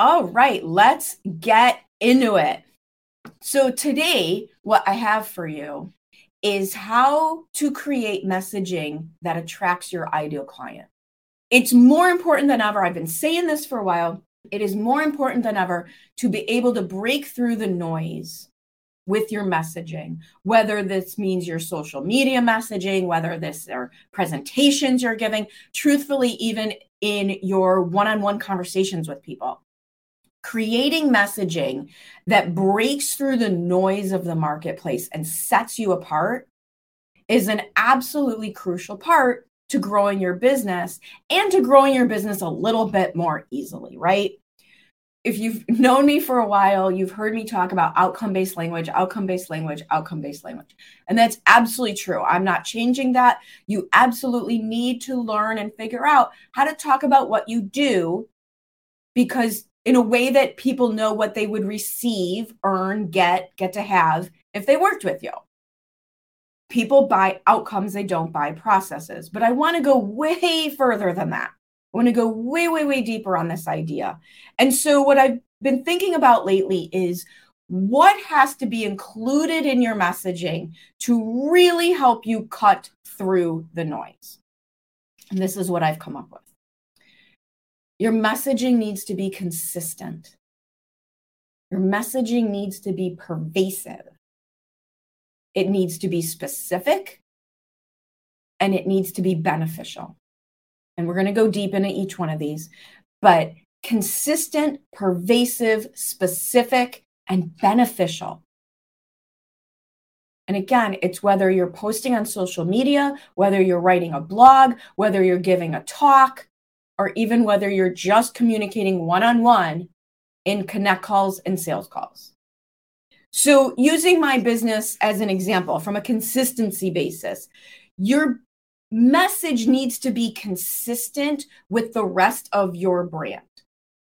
All right, let's get into it. So, today, what I have for you is how to create messaging that attracts your ideal client. It's more important than ever. I've been saying this for a while. It is more important than ever to be able to break through the noise with your messaging, whether this means your social media messaging, whether this are presentations you're giving, truthfully, even in your one on one conversations with people. Creating messaging that breaks through the noise of the marketplace and sets you apart is an absolutely crucial part to growing your business and to growing your business a little bit more easily, right? if you've known me for a while, you've heard me talk about outcome based language, outcome based language, outcome based language. And that's absolutely true. I'm not changing that. You absolutely need to learn and figure out how to talk about what you do because in a way that people know what they would receive, earn, get, get to have if they worked with you. People buy outcomes, they don't buy processes. But I want to go way further than that. I want to go way, way, way deeper on this idea. And so, what I've been thinking about lately is what has to be included in your messaging to really help you cut through the noise. And this is what I've come up with. Your messaging needs to be consistent. Your messaging needs to be pervasive. It needs to be specific and it needs to be beneficial and we're going to go deep into each one of these, but consistent, pervasive, specific, and beneficial. And again, it's whether you're posting on social media, whether you're writing a blog, whether you're giving a talk, or even whether you're just communicating one on one in connect calls and sales calls. So, using my business as an example from a consistency basis, your message needs to be consistent with the rest of your brand.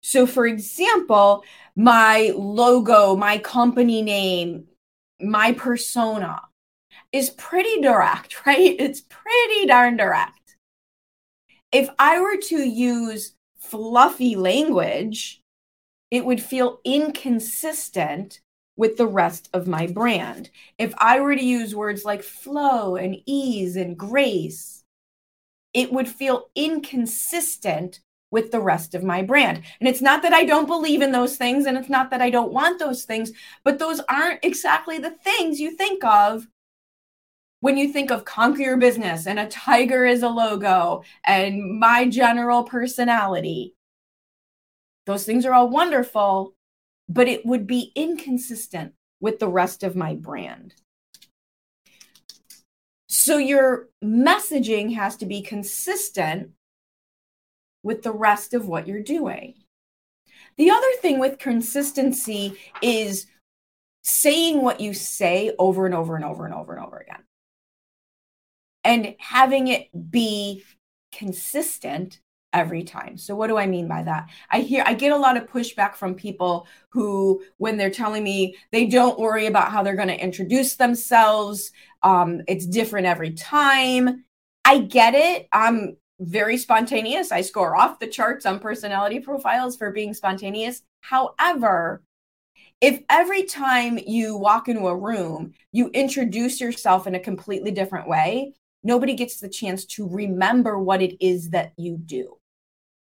So, for example, my logo, my company name, my persona is pretty direct, right? It's pretty darn direct. If I were to use fluffy language, it would feel inconsistent with the rest of my brand. If I were to use words like flow and ease and grace, it would feel inconsistent with the rest of my brand. And it's not that I don't believe in those things and it's not that I don't want those things, but those aren't exactly the things you think of when you think of conquer your business and a tiger is a logo and my general personality. Those things are all wonderful, but it would be inconsistent with the rest of my brand. So your messaging has to be consistent with the rest of what you're doing. The other thing with consistency is saying what you say over and over and over and over and over again. And having it be consistent every time. So what do I mean by that? I hear I get a lot of pushback from people who when they're telling me they don't worry about how they're going to introduce themselves, um it's different every time. I get it. I'm very spontaneous. I score off the charts on personality profiles for being spontaneous. However, if every time you walk into a room, you introduce yourself in a completely different way, nobody gets the chance to remember what it is that you do.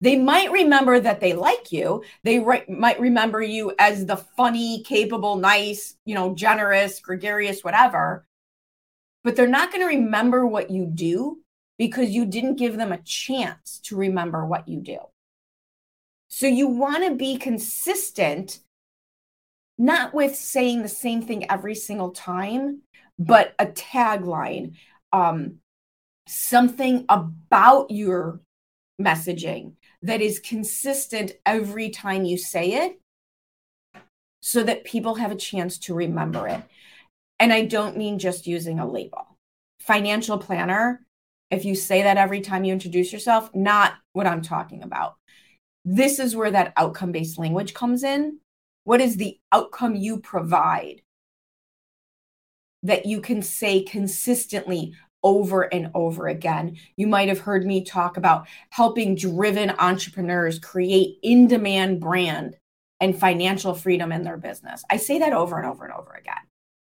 They might remember that they like you. They re- might remember you as the funny, capable, nice, you know, generous, gregarious, whatever. But they're not going to remember what you do because you didn't give them a chance to remember what you do. So you want to be consistent, not with saying the same thing every single time, but a tagline, um, something about your messaging that is consistent every time you say it so that people have a chance to remember it. And I don't mean just using a label. Financial planner, if you say that every time you introduce yourself, not what I'm talking about. This is where that outcome based language comes in. What is the outcome you provide that you can say consistently over and over again. You might have heard me talk about helping driven entrepreneurs create in demand brand and financial freedom in their business. I say that over and over and over again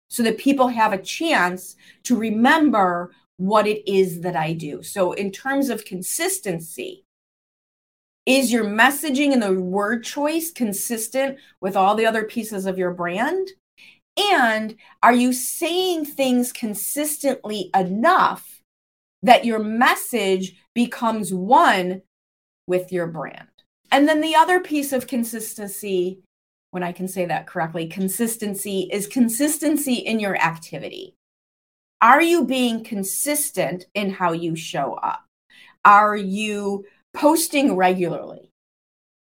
so that people have a chance to remember what it is that I do. So, in terms of consistency, is your messaging and the word choice consistent with all the other pieces of your brand? And are you saying things consistently enough that your message becomes one with your brand? And then the other piece of consistency, when I can say that correctly, consistency is consistency in your activity. Are you being consistent in how you show up? Are you posting regularly?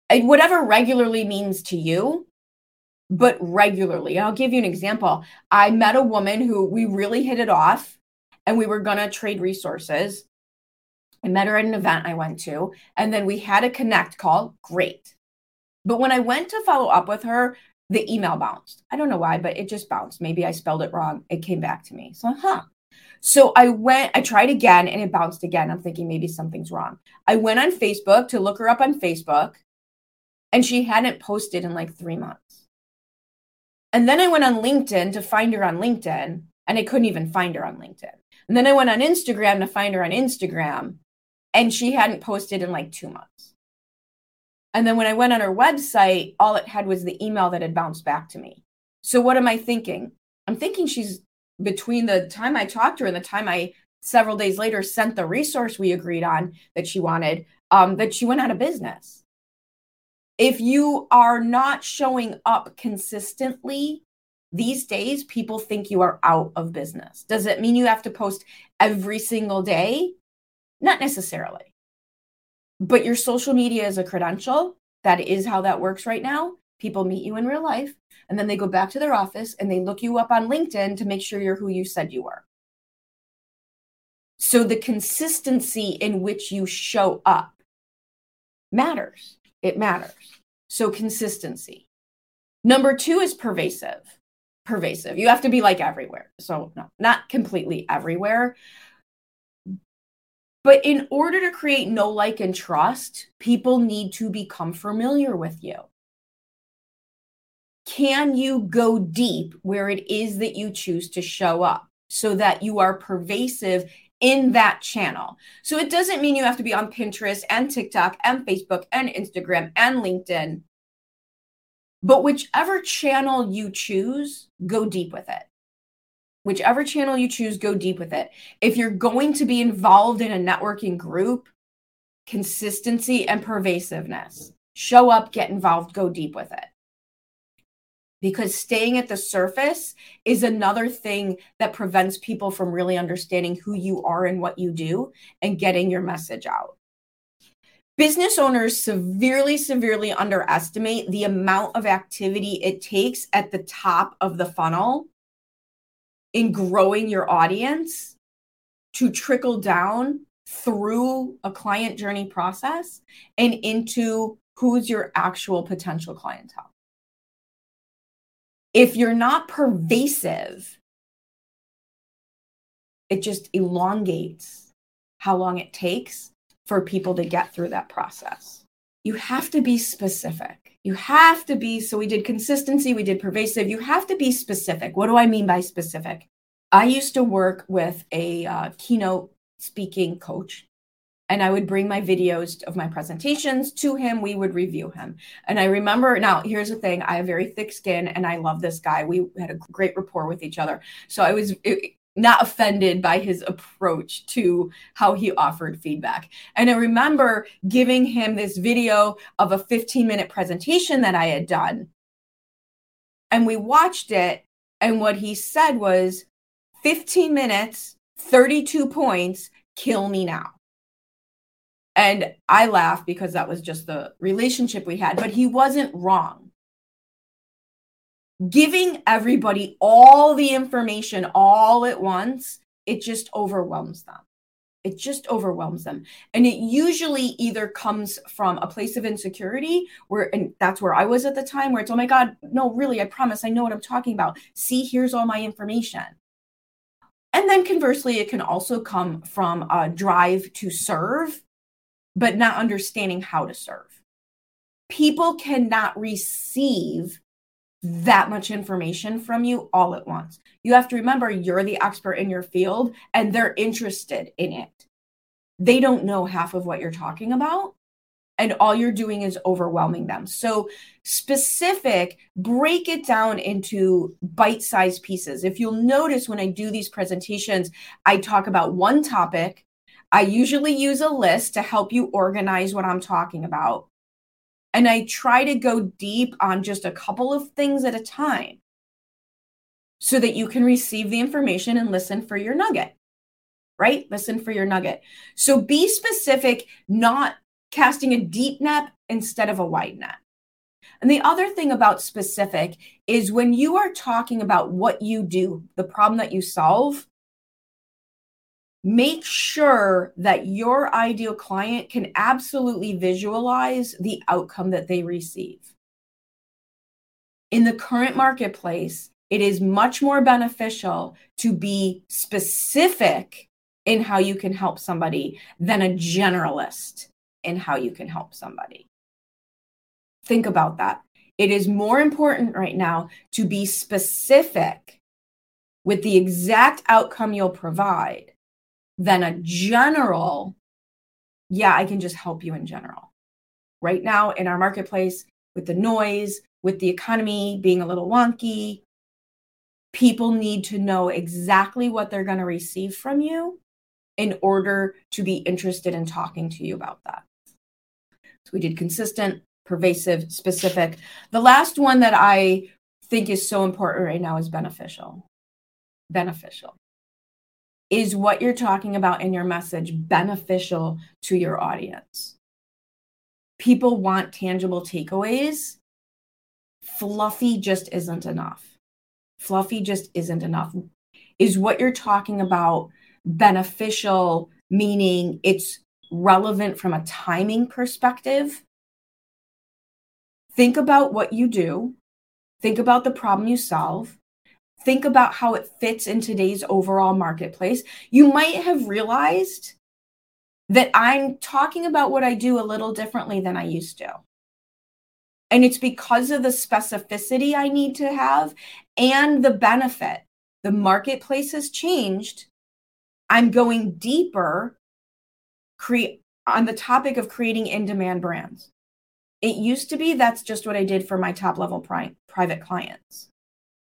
And whatever regularly means to you, but regularly. I'll give you an example. I met a woman who we really hit it off and we were going to trade resources. I met her at an event I went to, and then we had a connect call. Great. But when I went to follow up with her, the email bounced. I don't know why, but it just bounced. Maybe I spelled it wrong. It came back to me. So, huh. So I went, I tried again and it bounced again. I'm thinking maybe something's wrong. I went on Facebook to look her up on Facebook and she hadn't posted in like three months. And then I went on LinkedIn to find her on LinkedIn and I couldn't even find her on LinkedIn. And then I went on Instagram to find her on Instagram and she hadn't posted in like two months. And then when I went on her website, all it had was the email that had bounced back to me. So what am I thinking? I'm thinking she's between the time I talked to her and the time I several days later sent the resource we agreed on that she wanted, um, that she went out of business. If you are not showing up consistently these days, people think you are out of business. Does it mean you have to post every single day? Not necessarily. But your social media is a credential. That is how that works right now. People meet you in real life and then they go back to their office and they look you up on LinkedIn to make sure you're who you said you were. So the consistency in which you show up matters. It matters. So consistency. Number two is pervasive. Pervasive. You have to be like everywhere. So, no, not completely everywhere. But in order to create know, like, and trust, people need to become familiar with you can you go deep where it is that you choose to show up so that you are pervasive in that channel? So it doesn't mean you have to be on Pinterest and TikTok and Facebook and Instagram and LinkedIn. But whichever channel you choose, go deep with it. Whichever channel you choose, go deep with it. If you're going to be involved in a networking group, consistency and pervasiveness. Show up, get involved, go deep with it because staying at the surface is another thing that prevents people from really understanding who you are and what you do and getting your message out. Business owners severely, severely underestimate the amount of activity it takes at the top of the funnel in growing your audience to trickle down through a client journey process and into who's your actual potential clientele if you're not pervasive, it just elongates how long it takes for people to get through that process. You have to be specific. You have to be, so we did consistency, we did pervasive. You have to be specific. What do I mean by specific? I used to work with a uh, keynote speaking coach and I would bring my videos of my presentations to him. We would review him. And I remember now, here's the thing I have very thick skin and I love this guy. We had a great rapport with each other. So I was not offended by his approach to how he offered feedback. And I remember giving him this video of a 15 minute presentation that I had done. And we watched it. And what he said was 15 minutes, 32 points, kill me now. And I laugh because that was just the relationship we had, but he wasn't wrong. Giving everybody all the information all at once, it just overwhelms them. It just overwhelms them. And it usually either comes from a place of insecurity, where, and that's where I was at the time, where it's, oh my God, no, really, I promise I know what I'm talking about. See, here's all my information. And then conversely, it can also come from a drive to serve but not understanding how to serve. people cannot receive that much information from you all at once. You have to remember you're the expert in your field and they're interested in it. They don't know half of what you're talking about. And all you're doing is overwhelming them. So, specific, break it down into bite sized pieces. If you'll notice when I do these presentations, I talk about one topic. I usually use a list to help you organize what I'm talking about and I try to go deep on just a couple of things at a time so that you can receive the information and listen for your nugget, right? Listen for your nugget. So be specific, not casting a deep net instead of a wide net. And the other thing about specific is when you are talking about what you do, the problem that you solve, make sure that your ideal client can absolutely visualize the outcome that they receive. In the current marketplace, it is much more beneficial to be specific in how you can help somebody than a generalist in how you can help somebody. Think about that. It is more important right now to be specific with the exact outcome you'll provide than a general, yeah, I can just help you in general. Right now in our marketplace, with the noise, with the economy being a little wonky, people need to know exactly what they're going to receive from you in order to be interested in talking to you about that. So we did consistent, pervasive, specific. The last one that I think is so important right now is beneficial. Beneficial is what you're talking about in your message beneficial to your audience? People want tangible takeaways. Fluffy just isn't enough. Fluffy just isn't enough. Is what you're talking about beneficial, meaning it's relevant from a timing perspective? Think about what you do, think about the problem you solve, think about how it fits in today's overall marketplace, you might have realized that I'm talking about what I do a little differently than I used to. And it's because of the specificity I need to have and the benefit. The marketplace has changed. I'm going deeper create on the topic of creating in-demand brands. It used to be that's just what I did for my top level pri- private clients.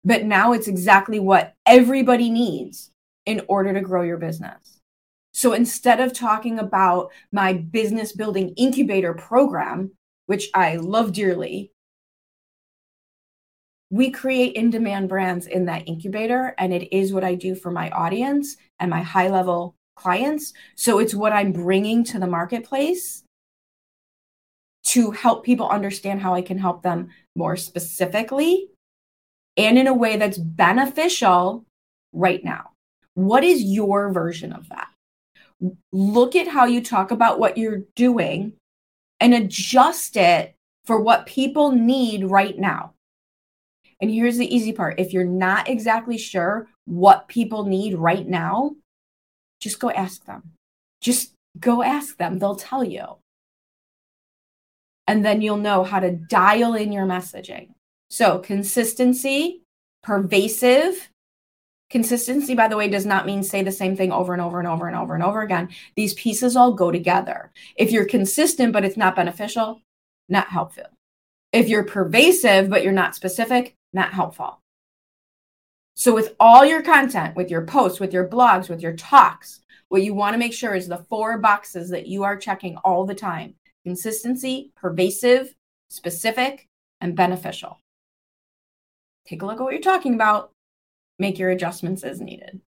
But now it's exactly what everybody needs in order to grow your business. So instead of talking about my business building incubator program, which I love dearly, we create in demand brands in that incubator. And it is what I do for my audience and my high level clients. So it's what I'm bringing to the marketplace to help people understand how I can help them more specifically and in a way that's beneficial right now. What is your version of that? Look at how you talk about what you're doing and adjust it for what people need right now. And here's the easy part if you're not exactly sure what people need right now, just go ask them. Just go ask them, they'll tell you. And then you'll know how to dial in your messaging. So, consistency, pervasive. Consistency, by the way, does not mean say the same thing over and over and over and over and over again. These pieces all go together. If you're consistent, but it's not beneficial, not helpful. If you're pervasive, but you're not specific, not helpful. So, with all your content, with your posts, with your blogs, with your talks, what you want to make sure is the four boxes that you are checking all the time consistency, pervasive, specific, and beneficial take a look at what you're talking about, make your adjustments as needed.